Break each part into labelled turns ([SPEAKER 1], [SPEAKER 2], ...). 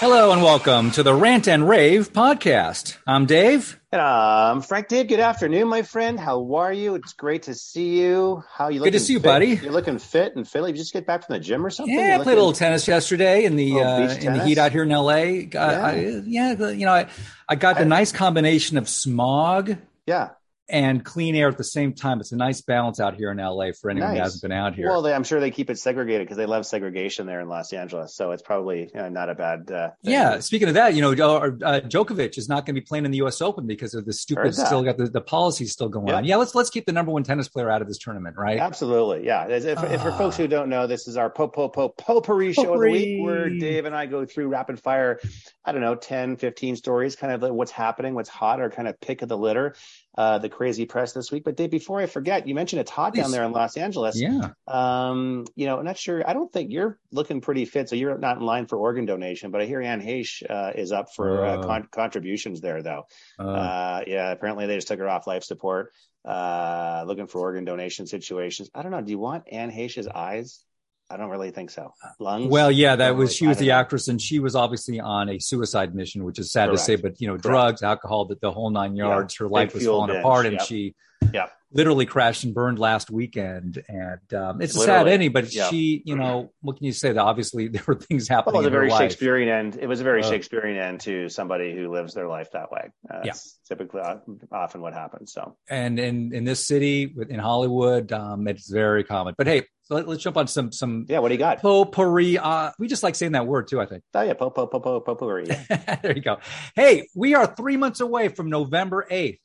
[SPEAKER 1] Hello and welcome to the Rant and Rave podcast. I'm Dave.
[SPEAKER 2] And um, Frank Dave, good afternoon, my friend. How are you? It's great to see you. How are you looking?
[SPEAKER 1] Good to see you,
[SPEAKER 2] fit?
[SPEAKER 1] buddy.
[SPEAKER 2] You're looking fit and fit. You just get back from the gym or something?
[SPEAKER 1] Yeah, I played a little tennis yesterday in the
[SPEAKER 2] Oh,
[SPEAKER 1] uh, in the heat out here in LA. Uh, I, yeah, you know, I, I got the nice combination of smog
[SPEAKER 2] Yeah.
[SPEAKER 1] And clean air at the same time. It's a nice balance out here in LA for anyone who hasn't been out here.
[SPEAKER 2] Well, they, I'm sure they keep it segregated because they love segregation there in Los Angeles. So it's probably uh, not a bad. Uh, thing.
[SPEAKER 1] yeah. Speaking of that, you know, uh, uh, Djokovic is not going to be playing in the U.S. Open because of the stupid. Still got the, the policies still going on. Yeah, let's let's keep the number one tennis player out of this tournament, right?
[SPEAKER 2] Absolutely, yeah. If, if for
[SPEAKER 1] Ah.
[SPEAKER 2] folks who don't know, this is our po po po potpourri show of the week, where
[SPEAKER 1] Potpourri.
[SPEAKER 2] Dave and I go through rapid fire. I don't know, 10, 15 stories, kind of like what's happening, what's hot, or kind of pick of the litter, uh, the crazy press this week. But Dave, before I forget, you mentioned it's hot down there in Los Angeles.
[SPEAKER 1] Yeah.
[SPEAKER 2] Um, you know, I'm not sure. I don't think you're looking pretty fit, so you're not in line for organ donation. But I hear Anne Heche uh, is up for uh,
[SPEAKER 1] Oh.
[SPEAKER 2] con- contributions there, though.
[SPEAKER 1] Uh,
[SPEAKER 2] Uh, yeah, apparently they just took her off life support, uh, looking for organ donation situations. I don't know. Do you want Anne Heche's eyes? I don't really think so. Lungs?
[SPEAKER 1] Well, yeah, that was
[SPEAKER 2] really-
[SPEAKER 1] she was the
[SPEAKER 2] know.
[SPEAKER 1] actress, and she was obviously on a suicide mission, which is sad
[SPEAKER 2] Correct.
[SPEAKER 1] to say. But you know, drugs, alcohol, the, the whole nine yards. Her
[SPEAKER 2] Big
[SPEAKER 1] life was falling
[SPEAKER 2] binge,
[SPEAKER 1] apart, and
[SPEAKER 2] yep.
[SPEAKER 1] she
[SPEAKER 2] Yep.
[SPEAKER 1] literally crashed and burned last weekend. And um, it's a sad
[SPEAKER 2] Literally,
[SPEAKER 1] ending, but
[SPEAKER 2] yeah.
[SPEAKER 1] she, you know, what can you say? That obviously there were things happening
[SPEAKER 2] Well, it was a very. Shakespearean end. It was a very
[SPEAKER 1] Uh.
[SPEAKER 2] Shakespearean end to somebody who lives their life that way. Uh,
[SPEAKER 1] Yeah.
[SPEAKER 2] Typically uh, often what happens. So
[SPEAKER 1] and in in this city, in Hollywood, um, it's very common. But hey, so let, let's jump on some some
[SPEAKER 2] yeah, what do you got?
[SPEAKER 1] potpourri. Uh, we just like saying that word too. I think.
[SPEAKER 2] Oh yeah, po po po po potpourri.
[SPEAKER 1] There you go. Hey, we are three months away from November eighth.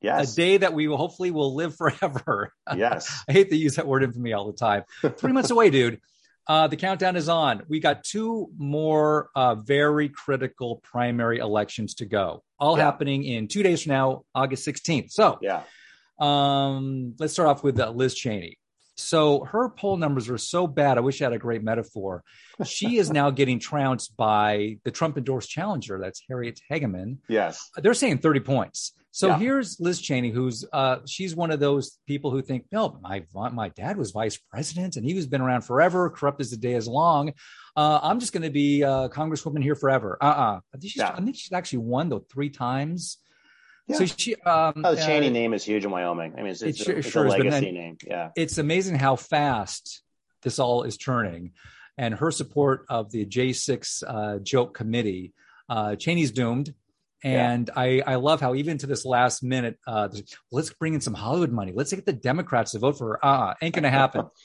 [SPEAKER 2] Yes.
[SPEAKER 1] a day that we will hopefully will live forever.
[SPEAKER 2] yes.
[SPEAKER 1] I hate to use that word infamy all the time. Three months away, dude. Uh, the countdown is on. We got two more uh, very critical primary elections to go, all
[SPEAKER 2] Yeah.
[SPEAKER 1] happening in two days from now, August 16th. So
[SPEAKER 2] Yeah.
[SPEAKER 1] um, let's start off with uh, Liz Cheney. So her poll numbers are so bad. I wish I had a great metaphor. She is now getting trounced by the Trump endorsed challenger. That's Harriet Hageman
[SPEAKER 2] Yes.
[SPEAKER 1] they're saying 30 points. So
[SPEAKER 2] Yeah.
[SPEAKER 1] here's Liz Cheney, who's uh, she's one of those people who think, no, my my dad was vice president and he was been around forever, corrupt as the day is long. Uh, I'm just going to be uh, congresswoman here forever. Uh-uh. I think she's,
[SPEAKER 2] Yeah.
[SPEAKER 1] I think she's actually won though three times.
[SPEAKER 2] Yeah.
[SPEAKER 1] So she, um,
[SPEAKER 2] Oh, the Cheney
[SPEAKER 1] uh,
[SPEAKER 2] name is huge in Wyoming. I mean, it's,
[SPEAKER 1] it sure-
[SPEAKER 2] a, it's
[SPEAKER 1] sure
[SPEAKER 2] a legacy
[SPEAKER 1] then-
[SPEAKER 2] name. Yeah.
[SPEAKER 1] it's amazing how fast this all is turning. And her support of the J6 uh, joke committee, uh, Cheney's doomed.
[SPEAKER 2] Yeah.
[SPEAKER 1] And I, I love how even to this last minute, uh, let's bring in some Hollywood money. Let's get the Democrats to vote for her. Uh, ain't gonna happen.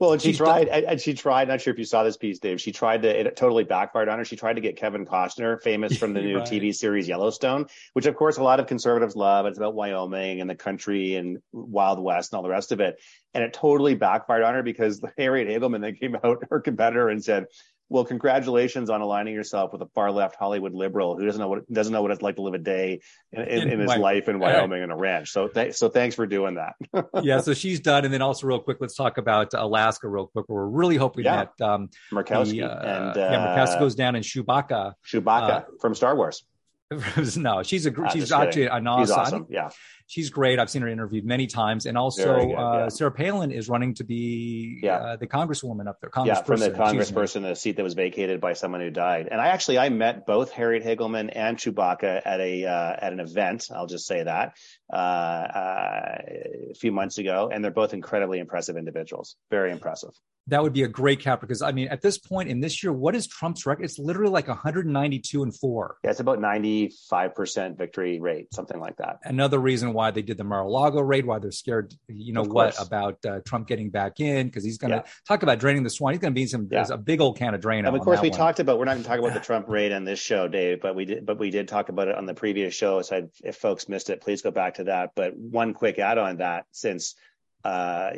[SPEAKER 2] Well, and she tried, and and she tried. Not sure if you saw this piece, Dave. She tried to. It totally backfired on her. She tried to get Kevin Costner, famous from the new
[SPEAKER 1] Right.
[SPEAKER 2] TV series Yellowstone, which of course a lot of conservatives love. It's about Wyoming and the country and Wild West and all the rest of it. And it totally backfired on her because Harriet Hageman then came out, her competitor, and said, "Well, congratulations on aligning yourself with a far left Hollywood liberal who doesn't know what doesn't know what it's like to live a day in, in,
[SPEAKER 1] In
[SPEAKER 2] in his life in
[SPEAKER 1] Right.
[SPEAKER 2] Wyoming in a ranch." So, th- so thanks for doing that.
[SPEAKER 1] yeah, so she's done. And then also real quick, let's talk about Alaska real quick. We're really hoping
[SPEAKER 2] Yeah.
[SPEAKER 1] that um,
[SPEAKER 2] Murkowski
[SPEAKER 1] the, uh,
[SPEAKER 2] and uh,
[SPEAKER 1] yeah, Murkowski goes down and Chewbacca.
[SPEAKER 2] Chewbacca
[SPEAKER 1] uh,
[SPEAKER 2] from Star Wars.
[SPEAKER 1] no, she's a she's actually an awesome.
[SPEAKER 2] Awesome. Yeah.
[SPEAKER 1] She's great. I've seen her interviewed many times, and also
[SPEAKER 2] good,
[SPEAKER 1] uh,
[SPEAKER 2] yeah.
[SPEAKER 1] Sarah Palin is running to be
[SPEAKER 2] Yeah.
[SPEAKER 1] uh, the congresswoman up there.
[SPEAKER 2] Yeah, from the
[SPEAKER 1] congressperson, excuse me.
[SPEAKER 2] congressperson, the seat that was vacated by someone who died. And I actually I met both Harriet Hageman and Chewbacca at a uh, at an event. I'll just say that uh, uh, a few months ago, and they're both incredibly impressive individuals. Very impressive.
[SPEAKER 1] That would be a great cap because I mean, at this point in this year, what is Trump's record? It's literally like 192 and four.
[SPEAKER 2] Yeah, it's about ninety five percent victory rate, something like that.
[SPEAKER 1] Another reason why they did the Mar-a-Lago raid, why they're scared, you know what about uh, Trump getting back in because he's going to
[SPEAKER 2] Yeah.
[SPEAKER 1] talk about draining the swine. He's going to be some
[SPEAKER 2] Yeah.
[SPEAKER 1] a big old can of Drano.
[SPEAKER 2] And of course, we
[SPEAKER 1] one.
[SPEAKER 2] talked about. We're not going to talk about the Trump raid on this show, Dave, but we did. But we did talk about it on the previous show. So if, if folks missed it, please go back to that. But one quick add on that, since, uh,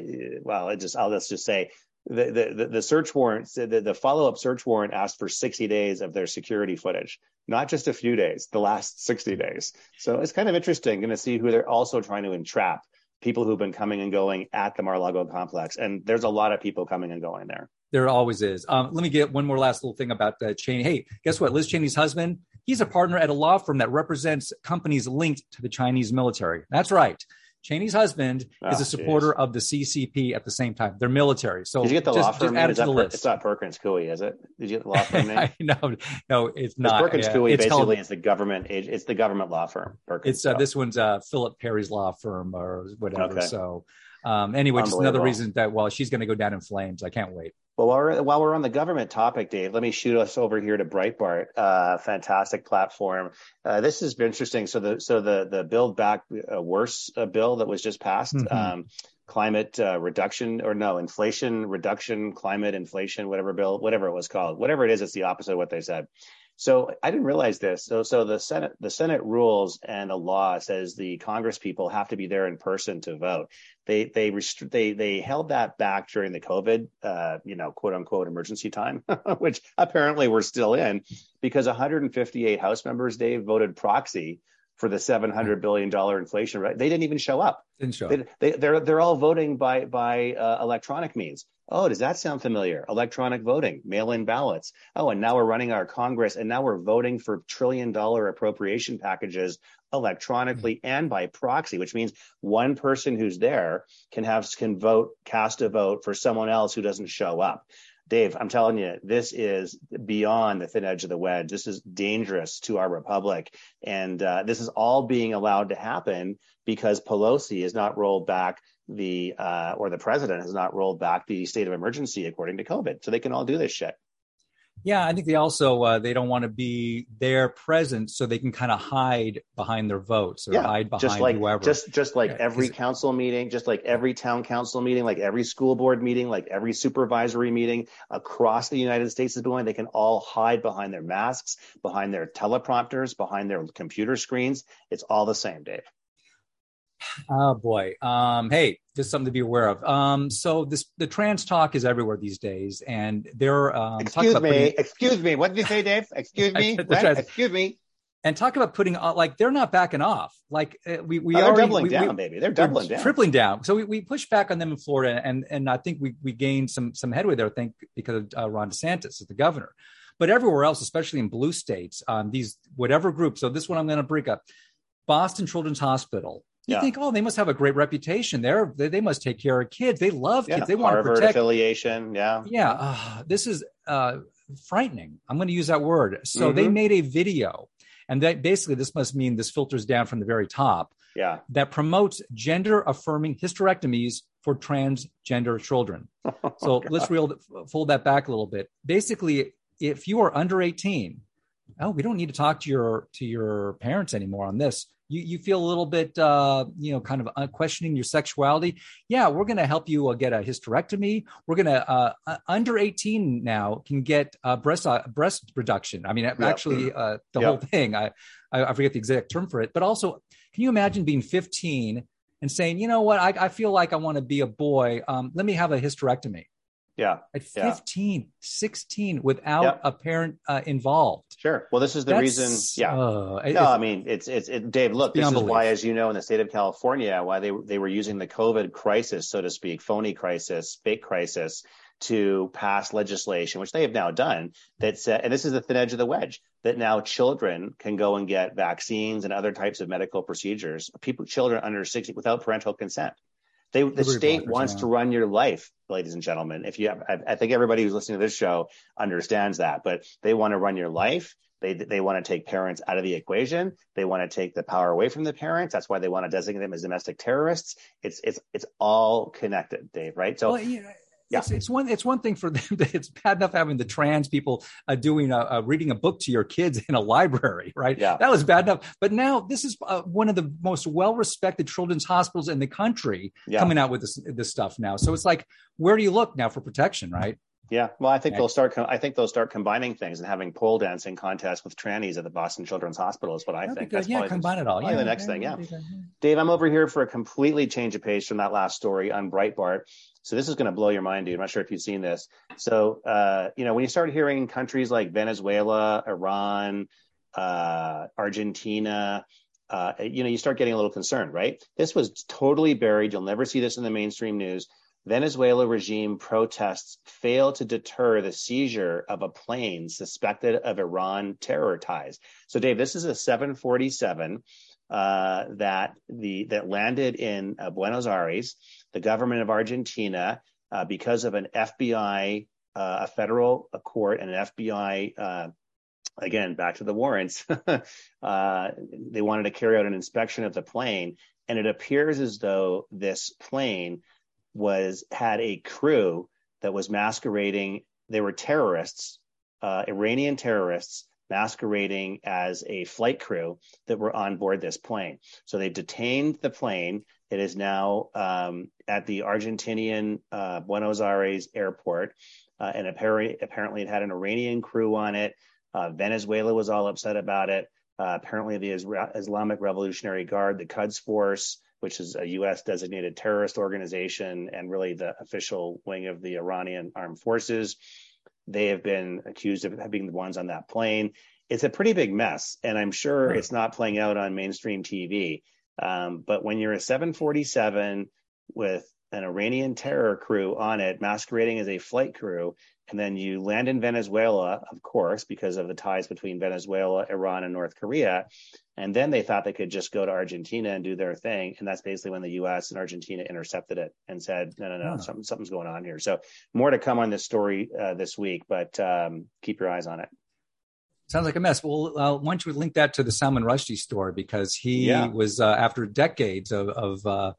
[SPEAKER 2] well, it just I'll let's just say the the the- search warrant, the, the follow up search warrant asked for 60 days of their security footage, not just a few days, the last 60 days. So it's kind of interesting going to see who they're also trying to entrap. People who've been coming and going at the Mar-a-Lago complex, and there's a lot of people coming and going there.
[SPEAKER 1] There always is. Um, let me get one more last little thing about uh, Cheney. Hey, guess what? Liz Cheney's husband, he's a partner at a law firm that represents companies linked to the Chinese military. That's right. Cheney's husband
[SPEAKER 2] Oh,
[SPEAKER 1] is a
[SPEAKER 2] geez.
[SPEAKER 1] supporter of the CCP at the same time. They're military. So
[SPEAKER 2] Did you get the
[SPEAKER 1] just,
[SPEAKER 2] law firm
[SPEAKER 1] just add it to the
[SPEAKER 2] Per-
[SPEAKER 1] list.
[SPEAKER 2] It's not Perkins Coie, is it? Did you get the law firm name?
[SPEAKER 1] no, no, it's not.
[SPEAKER 2] Perkins
[SPEAKER 1] Yeah,
[SPEAKER 2] Coie
[SPEAKER 1] it's
[SPEAKER 2] basically
[SPEAKER 1] called-
[SPEAKER 2] is the government. It's the government law firm. Perkins.
[SPEAKER 1] it's uh, this one's uh, Philip Perry's law firm or whatever.
[SPEAKER 2] Okay.
[SPEAKER 1] So um, anyway, just another reason that well, she's going to go down in flames. I can't wait.
[SPEAKER 2] Well, while we're, while we're on the government topic, Dave, let me shoot us over here to Breitbart. Uh, fantastic platform. Uh, this has been interesting. So the so the the Build Back uh, Worse uh, bill that was just passed,
[SPEAKER 1] Mhm.
[SPEAKER 2] um, climate uh, reduction or no inflation reduction, climate inflation, whatever bill, whatever it was called, whatever it is, it's the opposite of what they said. So I didn't realize this. So so the Senate the Senate rules and the law says the Congress people have to be there in person to vote. They they restri- they they held that back during the COVID uh, you know quote unquote emergency time, which apparently we're still in because 158 House members Dave voted proxy for the 700 billion dollar inflation rate. They didn't even show up.
[SPEAKER 1] Didn't show.
[SPEAKER 2] They, they, they're they're all voting by by uh, electronic means. Oh, does that sound familiar? Electronic voting, mail-in ballots. Oh, and now we're running our Congress, and now we're voting for trillion-dollar appropriation packages electronically and by proxy, which means one person who's there can have can vote, cast a vote for someone else who doesn't show up. Dave, I'm telling you, this is beyond the thin edge of the wedge. This is dangerous to our republic, and uh, this is all being allowed to happen because Pelosi has not rolled back the uh, or the president has not rolled back the state of emergency according to COVID, so they can all do this shit.
[SPEAKER 1] Yeah, I think they also uh, they don't want to be their presence, so they can kind of hide behind their votes or
[SPEAKER 2] Yeah,
[SPEAKER 1] hide behind
[SPEAKER 2] just like
[SPEAKER 1] whoever.
[SPEAKER 2] just just like
[SPEAKER 1] Yeah,
[SPEAKER 2] every council meeting, just like every town council meeting, like every school board meeting, like every supervisory meeting across the United States is going. They can all hide behind their masks, behind their teleprompters, behind their computer screens. It's all the same, Dave.
[SPEAKER 1] Oh boy. Um, hey, just something to be aware of. Um, so this the trans talk is everywhere these days, and they're um,
[SPEAKER 2] Excuse me,
[SPEAKER 1] putting-
[SPEAKER 2] excuse me. What did you say, Dave? Excuse me.
[SPEAKER 1] Trans-
[SPEAKER 2] Excuse me.
[SPEAKER 1] and talk about putting uh, like they're not backing off. Like uh, we we
[SPEAKER 2] Oh, they're doubling
[SPEAKER 1] we,
[SPEAKER 2] down,
[SPEAKER 1] we,
[SPEAKER 2] baby. They're
[SPEAKER 1] they're
[SPEAKER 2] doubling down.
[SPEAKER 1] tripling down. So we, we pushed back on them in Florida, and and I think we we gained some some headway there. I think because of uh, Ron DeSantis as the governor, but everywhere else, especially in blue states, um, these whatever group. So this one I'm going to break up. Boston Children's Hospital. You
[SPEAKER 2] Yeah.
[SPEAKER 1] think, oh, they must have a great reputation. They're they, they must take care of kids. They love kids.
[SPEAKER 2] Yeah,
[SPEAKER 1] They want to protect
[SPEAKER 2] affiliation. Yeah.
[SPEAKER 1] yeah uh, this is uh, frightening i'm going to use that word so they
[SPEAKER 2] Mhm.
[SPEAKER 1] made a video and that basically this must mean this filters down from the very top
[SPEAKER 2] Yeah.
[SPEAKER 1] that promotes gender affirming hysterectomies for transgender children so let's reel, fold that back a little bit basically if you are under 18 oh we don't need to talk to your to your parents anymore on this you, you feel a little bit uh, you know kind of uh, questioning your sexuality. Yeah we're going to help you uh, get a hysterectomy. We're going to uh, uh, under 18 now can get uh, breast uh, breast reduction. I mean actually uh, the
[SPEAKER 2] Yep.
[SPEAKER 1] whole thing. I, I i forget the exact term for it but also can you imagine being 15 and saying you know what? I, I feel like i want to be a boy. Um, let me have a hysterectomy
[SPEAKER 2] Yeah.
[SPEAKER 1] at
[SPEAKER 2] Yeah.
[SPEAKER 1] 15 16 without
[SPEAKER 2] Yep.
[SPEAKER 1] a parent uh, involved
[SPEAKER 2] Sure. Well, this is the
[SPEAKER 1] That's-
[SPEAKER 2] reason. Yeah.
[SPEAKER 1] uh,
[SPEAKER 2] No, I mean it's it's it, Dave. Look, this is why, as you know, in the state of California, why they they were using the COVID crisis, so to speak, phony crisis, fake crisis, to pass legislation, which they have now done. That said, and this is the thin edge of the wedge that now children can go and get vaccines and other types of medical procedures. People, children under sixty, without parental consent. They, the
[SPEAKER 1] Liberty
[SPEAKER 2] state wants
[SPEAKER 1] yeah.
[SPEAKER 2] to run your life, ladies and gentlemen. If you, have, I, I think everybody who's listening to this show understands that, but they want to run your life. They they want to take parents out of the equation. They want to take the power away from the parents. That's why they want to designate them as domestic terrorists. It's it's it's all connected, Dave. Right? So
[SPEAKER 1] well, yeah,
[SPEAKER 2] yeah.
[SPEAKER 1] It's, it's one. It's one thing for them. To, it's bad enough having the trans people uh, doing a, uh, reading a book to your kids in a library, right?
[SPEAKER 2] Yeah.
[SPEAKER 1] that was bad enough. But now this is uh, one of the most well-respected children's hospitals in the country
[SPEAKER 2] yeah,
[SPEAKER 1] coming out with this this stuff now. So it's like, where do you look now for protection, right?
[SPEAKER 2] yeah. Well, I think they'll start. com- I think they'll start combining things and having pole dancing contests with trannies at the Boston Children's Hospital. Is what I
[SPEAKER 1] That'd
[SPEAKER 2] think. That's
[SPEAKER 1] yeah,
[SPEAKER 2] probably the-
[SPEAKER 1] combine it all. Yeah,
[SPEAKER 2] the next thing, yeah.
[SPEAKER 1] that'd be good,
[SPEAKER 2] Dave, I'm over here for a completely change of pace from that last story on Breitbart. So this is going to blow your mind, dude. I'm not sure if you've seen this. So, uh, you know, when you start hearing countries like Venezuela, Iran, uh, Argentina, uh, you know, you start getting a little concerned, right? This was totally buried. You'll never see this in the mainstream news. Venezuela regime protests fail to deter the seizure of a plane suspected of Iran terror ties. So, Dave, this is a 747 uh, that the that landed in uh, Buenos Aires. The government of Argentina, uh, because of an FBI, uh, a federal a court, and an FBI. Uh, again, back to the warrants. Uh, they wanted to carry out an inspection of the plane, and it appears as though this plane was had a crew that was masquerading. They were terrorists, Iranian terrorists masquerading as a flight crew that were on board this plane. So they detained the plane. It is now um, at the Argentinian uh, Buenos Aires airport, uh, and apparently, apparently it had an Iranian crew on it. Uh, Venezuela was all upset about it. Uh, apparently, the Islamic Revolutionary Guard, the Quds Force, which is a U.S. designated terrorist organization and really the official wing of the Iranian armed forces. They have been accused of being the ones on that plane. It's a pretty big mess, and I'm sure right. it's not playing out on mainstream TV. Um, but when you're a 747 with an Iranian terror crew on it, masquerading as a flight crew, and then you land in Venezuela, of course, because of the ties between Venezuela, Iran, and North Korea. And then they thought they could just go to Argentina and do their thing. And that's basically when the US and Argentina intercepted it and said, no, no, no, something, something's going on here. So more to come on this story uh, this week, but um, keep your eyes on it.
[SPEAKER 1] Sounds like a mess. Well, uh, why don't you link that to the Salman Rushdie story because he yeah. was uh, after decades of, of uh,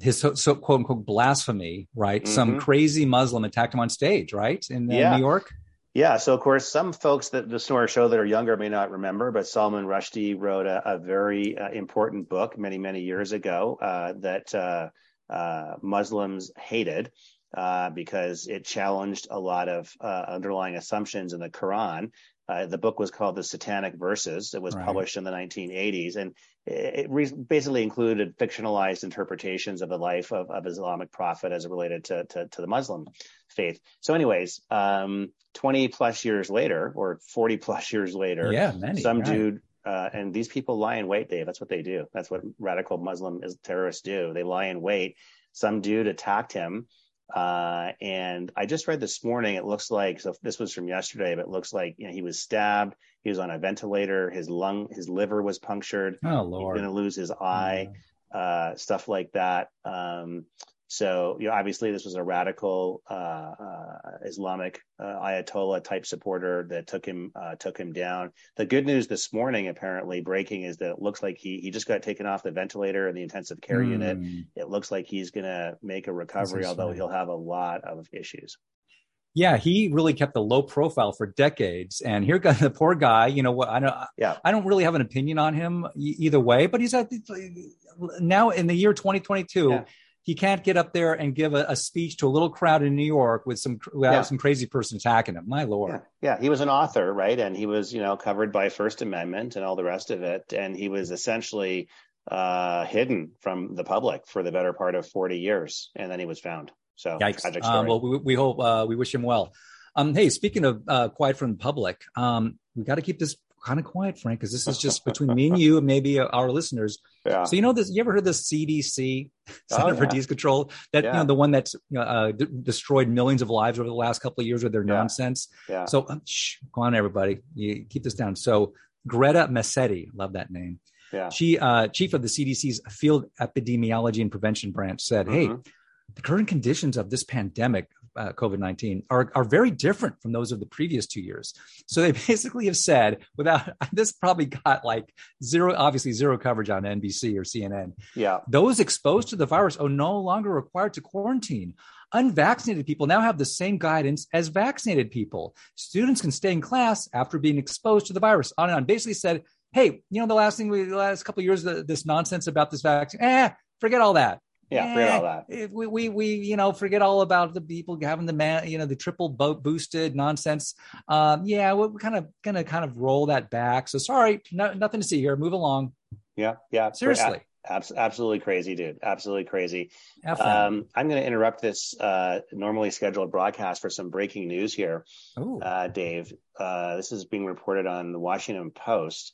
[SPEAKER 1] his so, so, quote unquote blasphemy, right? Mm-hmm. Some crazy Muslim attacked him on stage, right, in uh, yeah. New York.
[SPEAKER 2] Yeah, so of course, some folks that the story show that are younger may not remember, but Salman Rushdie wrote a, a very uh, important book many, many years ago uh, that uh, uh Muslims hated uh, because it challenged a lot of uh, underlying assumptions in the Quran uh, the book was called The Satanic Verses. It was right. published in the 1980s, and it, re- basically included fictionalized interpretations of the life of, of Islamic prophet as it related to, to, to the Muslim faith. So, anyways, um, 20 plus years later, or 40 plus years later,
[SPEAKER 1] yeah, many,
[SPEAKER 2] some
[SPEAKER 1] right.
[SPEAKER 2] dude, uh, and these people lie in wait, Dave. That's what they do. That's what radical Muslim terrorists do. They lie in wait. Some dude attacked him uh, and I just read this morning, it looks like, so this was from yesterday, but it looks like, you know, he was stabbed. He was on a ventilator. His lung, his liver was punctured.
[SPEAKER 1] Oh, Lord.
[SPEAKER 2] He's going to lose his eye, uh, stuff like that. Um, so, you know, obviously this was a radical uh, uh, Islamic uh, Ayatollah type supporter that took him uh, took him down. The good news this morning, apparently breaking, is that it looks like he he just got taken off the ventilator in the intensive care mm. unit. It looks like he's going to make a recovery, although he'll have a lot of issues.
[SPEAKER 1] Yeah, he really kept a low profile for decades, and here got the poor guy. You know what? I don't. Yeah. I don't really have an opinion on him either way, but he's at now in the year 2022. Yeah he can't get up there and give a, a, speech to a little crowd in New York with some yeah. some crazy person attacking him. My lord.
[SPEAKER 2] Yeah. yeah, he was an author, right? And he was, you know, covered by First Amendment and all the rest of it. And he was essentially uh, hidden from the public for the better part of 40 years, and then he was found. So,
[SPEAKER 1] Yikes. Um, well, we, we hope uh, we wish him well. Um, hey, speaking of uh, quiet from the public, um, we got to keep this kind of quiet, Frank, because this is just between me and you and maybe our listeners. Yeah. So you know this? You ever heard the CDC, Center oh, for Disease Control? That yeah. you know the one that's uh, d- destroyed millions of lives over the last couple of years with their yeah. nonsense. Yeah. So um, shh, go on, everybody, you keep this down. So Greta Massetti, love that name. Yeah. She, uh, chief of the CDC's Field Epidemiology and Prevention Branch, said, mm-hmm. "Hey." the current conditions of this pandemic, uh, COVID 19, are, are very different from those of the previous two years. So they basically have said, without this, probably got like zero, obviously zero coverage on NBC or CNN.
[SPEAKER 2] Yeah.
[SPEAKER 1] Those exposed to the virus are no longer required to quarantine. Unvaccinated people now have the same guidance as vaccinated people. Students can stay in class after being exposed to the virus. On and on. Basically said, hey, you know, the last thing we, the last couple of years, the, this nonsense about this vaccine, eh, forget all that.
[SPEAKER 2] Yeah, forget all that. Eh,
[SPEAKER 1] we, we, we, you know, forget all about the people having the man, you know, the triple boat boosted nonsense. Um, yeah, we're kind of gonna kind of roll that back. So sorry, no, nothing to see here. Move along.
[SPEAKER 2] Yeah, yeah.
[SPEAKER 1] Seriously.
[SPEAKER 2] absolutely crazy, dude. Absolutely crazy. Um, I'm going to interrupt this uh, normally scheduled broadcast for some breaking news here, uh, Dave. Uh, this is being reported on the Washington Post.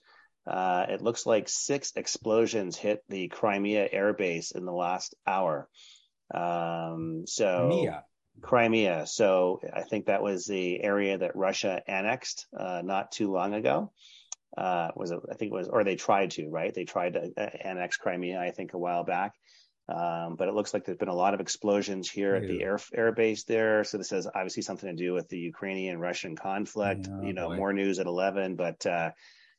[SPEAKER 2] Uh, it looks like six explosions hit the Crimea air base in the last hour. Um, so
[SPEAKER 1] Crimea.
[SPEAKER 2] Crimea. So I think that was the area that Russia annexed uh, not too long ago. Uh, was it, I think it was, or they tried to, right? They tried to uh, annex Crimea, I think, a while back. Um, but it looks like there's been a lot of explosions here at the air air base there. So this has obviously something to do with the Ukrainian Russian conflict.
[SPEAKER 1] Yeah,
[SPEAKER 2] you know,
[SPEAKER 1] boy.
[SPEAKER 2] more news at 11, but uh,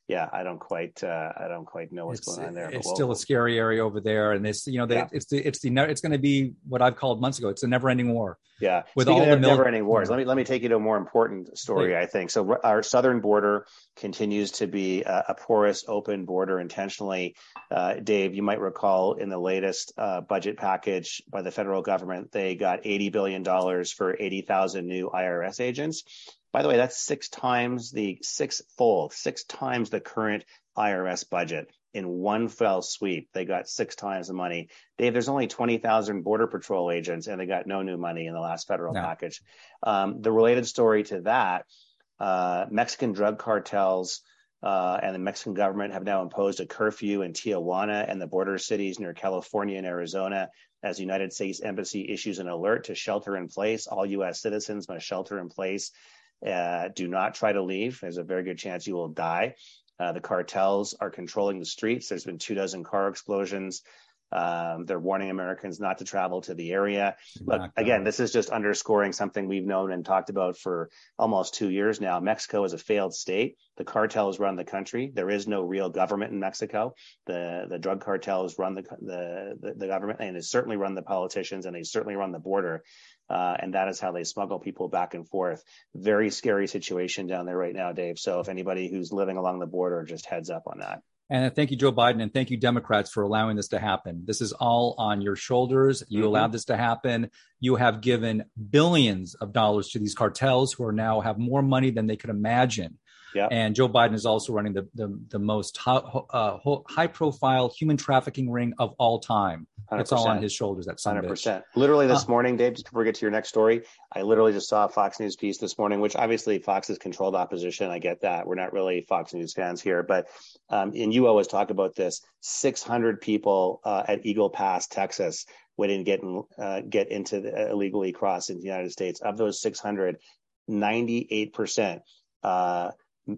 [SPEAKER 2] yeah, I don't quite uh, I don't quite know what's
[SPEAKER 1] it's,
[SPEAKER 2] going on there. but
[SPEAKER 1] it's
[SPEAKER 2] we'll-
[SPEAKER 1] still a scary area over there, and it's you know they,
[SPEAKER 2] Yeah.
[SPEAKER 1] it's the it's the ne- it's going to be what I've called months ago. It's a never-ending war.
[SPEAKER 2] Yeah,
[SPEAKER 1] with
[SPEAKER 2] Speaking
[SPEAKER 1] all the mil-
[SPEAKER 2] never-ending wars, let me let me take you to a more important story. I think so. Our southern border continues to be a, a porous, open border intentionally. Uh, Dave, you might recall in the latest uh, budget package by the federal government, they got eighty billion dollars for eighty thousand new IRS agents. By the way, that's six times the six-fold, six times the current IRS budget in one fell sweep. They got six times the money. Dave, there's only 20,000 Border Patrol agents, and they got no new money in the last federal
[SPEAKER 1] No.
[SPEAKER 2] package. Um, the related story to that uh, Mexican drug cartels uh, and the Mexican government have now imposed a curfew in Tijuana and the border cities near California and Arizona as the United States Embassy issues an alert to shelter in place. All U.S. citizens must shelter in place. Uh, do not try to leave. There's a very good chance you will die. Uh, the cartels are controlling the streets. There's been two dozen car explosions. Um, they're warning Americans not to travel to the area. But again, this is just underscoring something we've known and talked about for almost two years now. Mexico is a failed state. The cartels run the country. There is no real government in Mexico. The the drug cartels run the the the, the government, and they certainly run the politicians, and they certainly run the border. Uh, and that is how they smuggle people back and forth. Very scary situation down there right now, Dave. So if anybody who's living along the border, just heads up on that.
[SPEAKER 1] And thank you, Joe Biden, and thank you, Democrats, for allowing this to happen. This is all on your shoulders. You
[SPEAKER 2] Mhm.
[SPEAKER 1] allowed this to happen. You have given billions of dollars to these cartels who are now have more money than they could imagine.
[SPEAKER 2] Yeah.
[SPEAKER 1] And Joe Biden is also running the the, the most high, uh, high profile human trafficking ring of all time. It's all on his shoulders. That son of a
[SPEAKER 2] Hundred percent. Literally this
[SPEAKER 1] Uh,
[SPEAKER 2] morning, Dave. Just before we get to your next story, I literally just saw a Fox News piece this morning, which obviously Fox is controlled opposition. I get that. We're not really Fox News fans here, but um, and you always talk about this. Six hundred people uh, at Eagle Pass, Texas, to get in, uh, get into the, illegally cross into the United States. Of those six hundred, ninety-eight percent uh,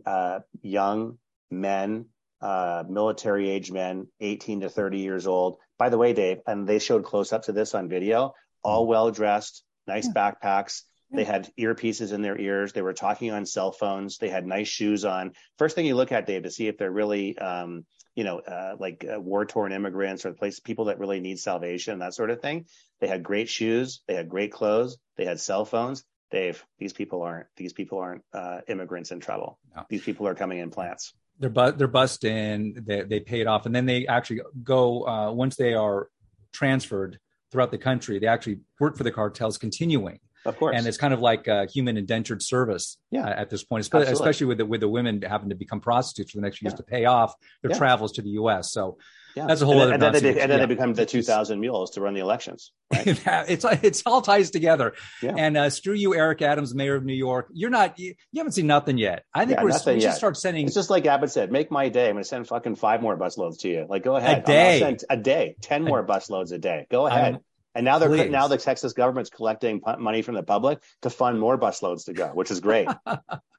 [SPEAKER 2] uh, young men, uh, military age men, 18 to 30 years old. By the way, Dave, and they showed close up to this on video, all well dressed, nice backpacks. They had earpieces in their ears. They were talking on cell phones. They had nice shoes on. First thing you look at, Dave, to see if they're really, um, you know, uh, like uh, war torn immigrants or the place people that really need salvation, that sort of thing. They had great shoes. They had great clothes. They had cell phones. Dave, these people aren't. These people aren't uh, immigrants in trouble.
[SPEAKER 1] No.
[SPEAKER 2] These people are coming in plants.
[SPEAKER 1] they're bu- they're bust in they, they paid off and then they actually go uh, once they are transferred throughout the country they actually work for the cartels continuing
[SPEAKER 2] Of course.
[SPEAKER 1] and it's kind of like uh, human indentured service
[SPEAKER 2] Yeah.
[SPEAKER 1] uh, at this point especially, especially with the, with the women having to become prostitutes for the next few years to pay off their
[SPEAKER 2] Yeah.
[SPEAKER 1] travels to the us so
[SPEAKER 2] yeah.
[SPEAKER 1] that's a whole
[SPEAKER 2] and
[SPEAKER 1] other
[SPEAKER 2] then, and then, they, and then
[SPEAKER 1] Yeah.
[SPEAKER 2] they become the 2,000 mules to run the elections. Right?
[SPEAKER 1] it's it's all ties together
[SPEAKER 2] Yeah.
[SPEAKER 1] and uh, screw you eric adams mayor of new york you're not you, you haven't seen nothing yet i think
[SPEAKER 2] Yeah,
[SPEAKER 1] we're, we should start sending
[SPEAKER 2] It's just like Abbott said, make my day. I'm going to send fucking five more busloads to you. Like, go ahead. I'll-
[SPEAKER 1] day.
[SPEAKER 2] A day, 10 more busloads a day. Go ahead.
[SPEAKER 1] I'm-
[SPEAKER 2] and now they're
[SPEAKER 1] Please.
[SPEAKER 2] now the Texas government's collecting money from the public to fund more busloads to go, which is great.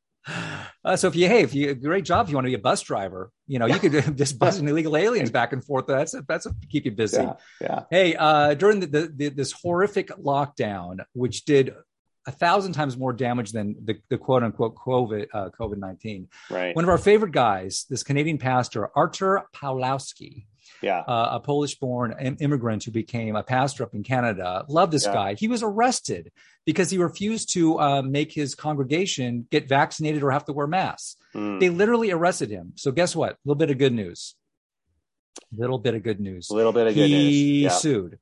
[SPEAKER 1] Uh, so if you, hey, if you, great job, if you want to be a bus driver, you know, you could just bus buzzing illegal aliens back and forth. That's a, that's a, keep you busy.
[SPEAKER 2] yeah, yeah.
[SPEAKER 1] Hey, uh, during the, the, the this horrific lockdown, which did a thousand times more damage than the, the quote unquote COVID uh, COVID nineteen.
[SPEAKER 2] Right.
[SPEAKER 1] One of our favorite guys, this Canadian pastor Artur Pawlowski,
[SPEAKER 2] yeah.
[SPEAKER 1] uh, a Polish-born im- immigrant who became a pastor up in Canada. Love this
[SPEAKER 2] Yeah.
[SPEAKER 1] guy. He was arrested because he refused to uh, make his congregation get vaccinated or have to wear masks.
[SPEAKER 2] Mm.
[SPEAKER 1] They literally arrested him. So guess what? A little bit of good news. Little bit of good news.
[SPEAKER 2] A little bit of good
[SPEAKER 1] he
[SPEAKER 2] news. Yeah.
[SPEAKER 1] sued.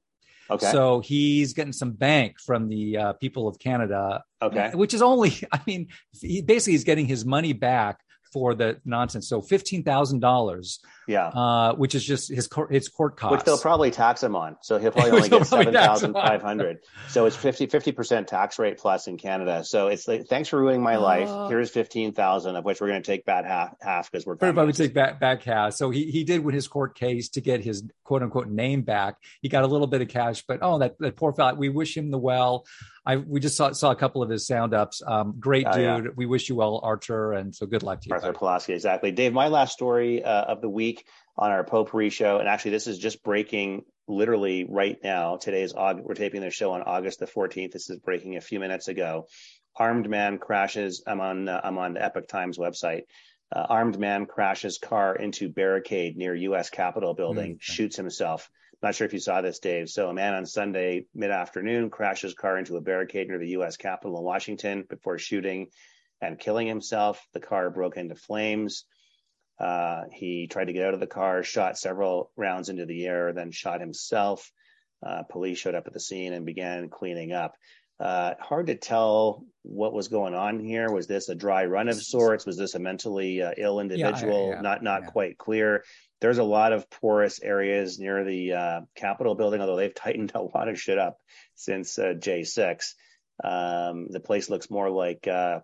[SPEAKER 2] Okay.
[SPEAKER 1] So he's getting some bank from the uh, people of Canada,
[SPEAKER 2] okay.
[SPEAKER 1] which is only, I mean, he basically he's getting his money back for the nonsense. So fifteen thousand dollars
[SPEAKER 2] Yeah.
[SPEAKER 1] Uh, which is just his court, his court costs.
[SPEAKER 2] Which they'll probably tax him on. So he'll probably only get 7500 So it's 50, 50% tax rate plus in Canada. So it's like, thanks for ruining my life. Uh, Here's 15,000 of which we're going to take back half, half because we're
[SPEAKER 1] Everybody would take back, back half. So he, he did win his court case to get his quote unquote name back. He got a little bit of cash, but oh, that, that poor fellow, we wish him the well. I we just saw saw a couple of his sound ups. Um, great dude. Oh, yeah. We wish you well, Archer. and so good luck to you.
[SPEAKER 2] Artur Pawlowski, exactly. Dave, my last story uh, of the week on our potpourri show, and actually this is just breaking literally right now. Today is August, we're taping the show on August the 14th. This is breaking a few minutes ago. Armed man crashes. I'm on uh, I'm on the Epoch Times website. Uh, armed man crashes car into barricade near U.S. Capitol building, mm-hmm. shoots himself. Not sure if you saw this, Dave. So a man on Sunday mid afternoon crashes car into a barricade near the U.S. Capitol in Washington before shooting and killing himself. The car broke into flames. Uh, he tried to get out of the car, shot several rounds into the air, then shot himself. Uh, police showed up at the scene and began cleaning up. Uh, hard to tell what was going on here. Was this a dry run of sorts? Was this a mentally uh, ill individual? Yeah, yeah, not not yeah. quite clear. There's a lot of porous areas near the uh, Capitol building, although they've tightened a lot of shit up since uh, J6. Um, the place looks more like uh,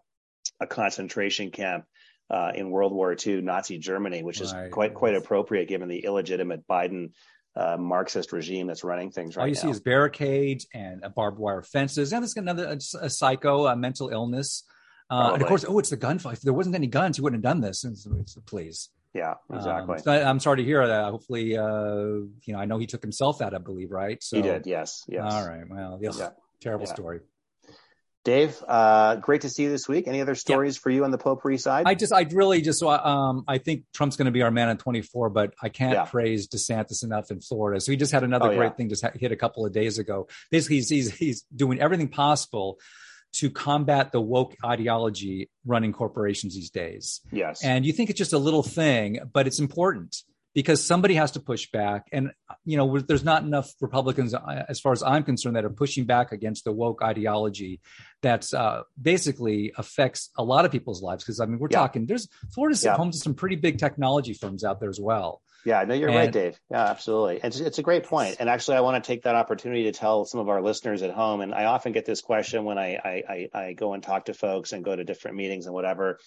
[SPEAKER 2] a concentration camp uh, in World War II, Nazi Germany, which is right. quite quite appropriate given the illegitimate Biden uh, Marxist regime that's running things right now.
[SPEAKER 1] All you
[SPEAKER 2] now.
[SPEAKER 1] see is barricades and barbed wire fences. And there's another a, a psycho, a mental illness. Uh, and of course, oh, it's the gunfight. If there wasn't any guns, he wouldn't have done this. please.
[SPEAKER 2] Yeah, um, exactly. Um,
[SPEAKER 1] so I, am sorry to hear that. Hopefully, uh, you know, I know he took himself out, I believe, right?
[SPEAKER 2] So, he did. Yes. Yes.
[SPEAKER 1] All right. Well, yeah. terrible yeah. story.
[SPEAKER 2] Dave, uh, great to see you this week. Any other stories yeah. for you on the potpourri side?
[SPEAKER 1] I just, I really just, um, I think Trump's going to be our man in 24, but I can't yeah. praise DeSantis enough in Florida. So he just had another oh, great yeah. thing just hit a couple of days ago. Basically, he's, he's, he's doing everything possible to combat the woke ideology running corporations these days.
[SPEAKER 2] Yes.
[SPEAKER 1] And you think it's just a little thing, but it's important because somebody has to push back. And, you know, there's not enough Republicans, uh, as far as I'm concerned, that are pushing back against the woke ideology that's uh, basically affects a lot of people's lives. Because, I mean, we're yeah. talking, there's Florida's yeah. home to some pretty big technology firms out there as well.
[SPEAKER 2] Yeah, no, you're and, right, Dave. Yeah, absolutely. It's, it's a great point. And actually, I want to take that opportunity to tell some of our listeners at home. And I often get this question when I, I, I, I go and talk to folks and go to different meetings and whatever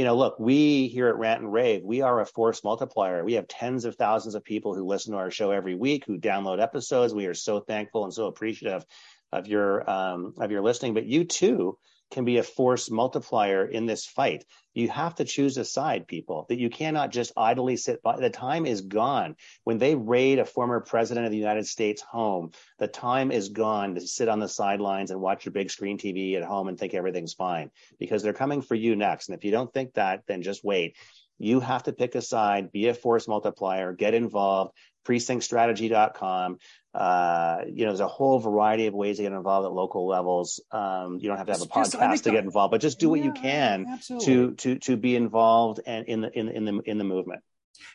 [SPEAKER 2] you know, look, we here at Rant and Rave, we are a force multiplier. We have tens of thousands of people who listen to our show every week, who download episodes. We are so thankful and so appreciative of your um, of your listening. But you too can be a force multiplier in this fight. You have to choose a side, people, that you cannot just idly sit by. The time is gone. When they raid a former president of the United States home, the time is gone to sit on the sidelines and watch your big screen TV at home and think everything's fine because they're coming for you next. And if you don't think that, then just wait. You have to pick a side, be a force multiplier, get involved, precinctstrategy.com. Uh, you know, there's a whole variety of ways to get involved at local levels. Um, you don't have to have a just, podcast to get involved, but just do what yeah, you can absolutely. to to to be involved and in the in in the in the movement.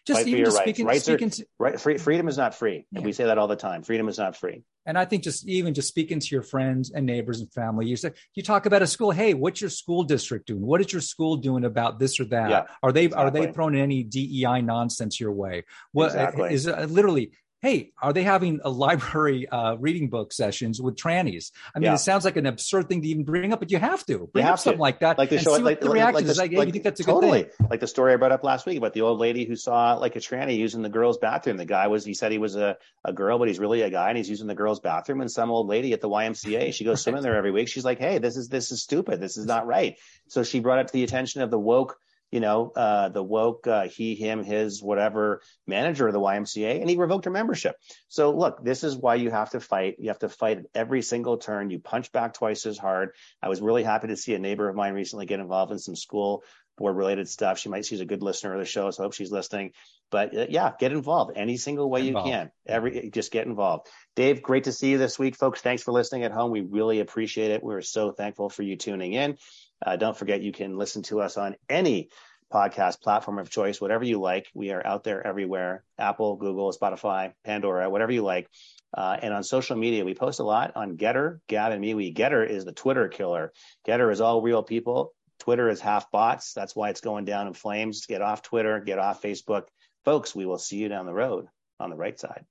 [SPEAKER 1] Just Fight even just rights. speaking,
[SPEAKER 2] rights
[SPEAKER 1] speaking
[SPEAKER 2] are,
[SPEAKER 1] to,
[SPEAKER 2] right, free, freedom is not free, and we say that all the time. Freedom is not free.
[SPEAKER 1] And I think just even just speaking to your friends and neighbors and family, you say you talk about a school. Hey, what's your school district doing? What is your school doing about this or that? Yeah, are they exactly. are they throwing any DEI nonsense your way? What exactly. is uh, literally hey, are they having a library uh, reading book sessions with trannies? I mean, yeah. it sounds like an absurd thing to even bring up, but you have to bring up something like that.
[SPEAKER 2] Like the show, like
[SPEAKER 1] the reaction is. Like, hey, you think that's a
[SPEAKER 2] totally.
[SPEAKER 1] good thing?
[SPEAKER 2] Like the story I brought up last week about the old lady who saw like a tranny using the girls' bathroom. The guy was, he said he was a, a girl, but he's really a guy and he's using the girls' bathroom. And some old lady at the YMCA, she goes swimming there every week. She's like, hey, this is, this is stupid. This is not right. So she brought it to the attention of the woke you know, uh, the woke uh, he, him, his, whatever manager of the YMCA, and he revoked her membership. So look, this is why you have to fight. You have to fight at every single turn. You punch back twice as hard. I was really happy to see a neighbor of mine recently get involved in some school board related stuff. She might she's a good listener of the show, so I hope she's listening. But uh, yeah, get involved any single way you can. Every just get involved. Dave, great to see you this week, folks. Thanks for listening at home. We really appreciate it. We're so thankful for you tuning in. Uh, don't forget, you can listen to us on any podcast platform of choice, whatever you like. We are out there everywhere Apple, Google, Spotify, Pandora, whatever you like. Uh, and on social media, we post a lot on Gettr, Gab and MeWe. Gettr is the Twitter killer. Gettr is all real people. Twitter is half bots. That's why it's going down in flames. Get off Twitter, get off Facebook. folks, we will see you down the road on the right side.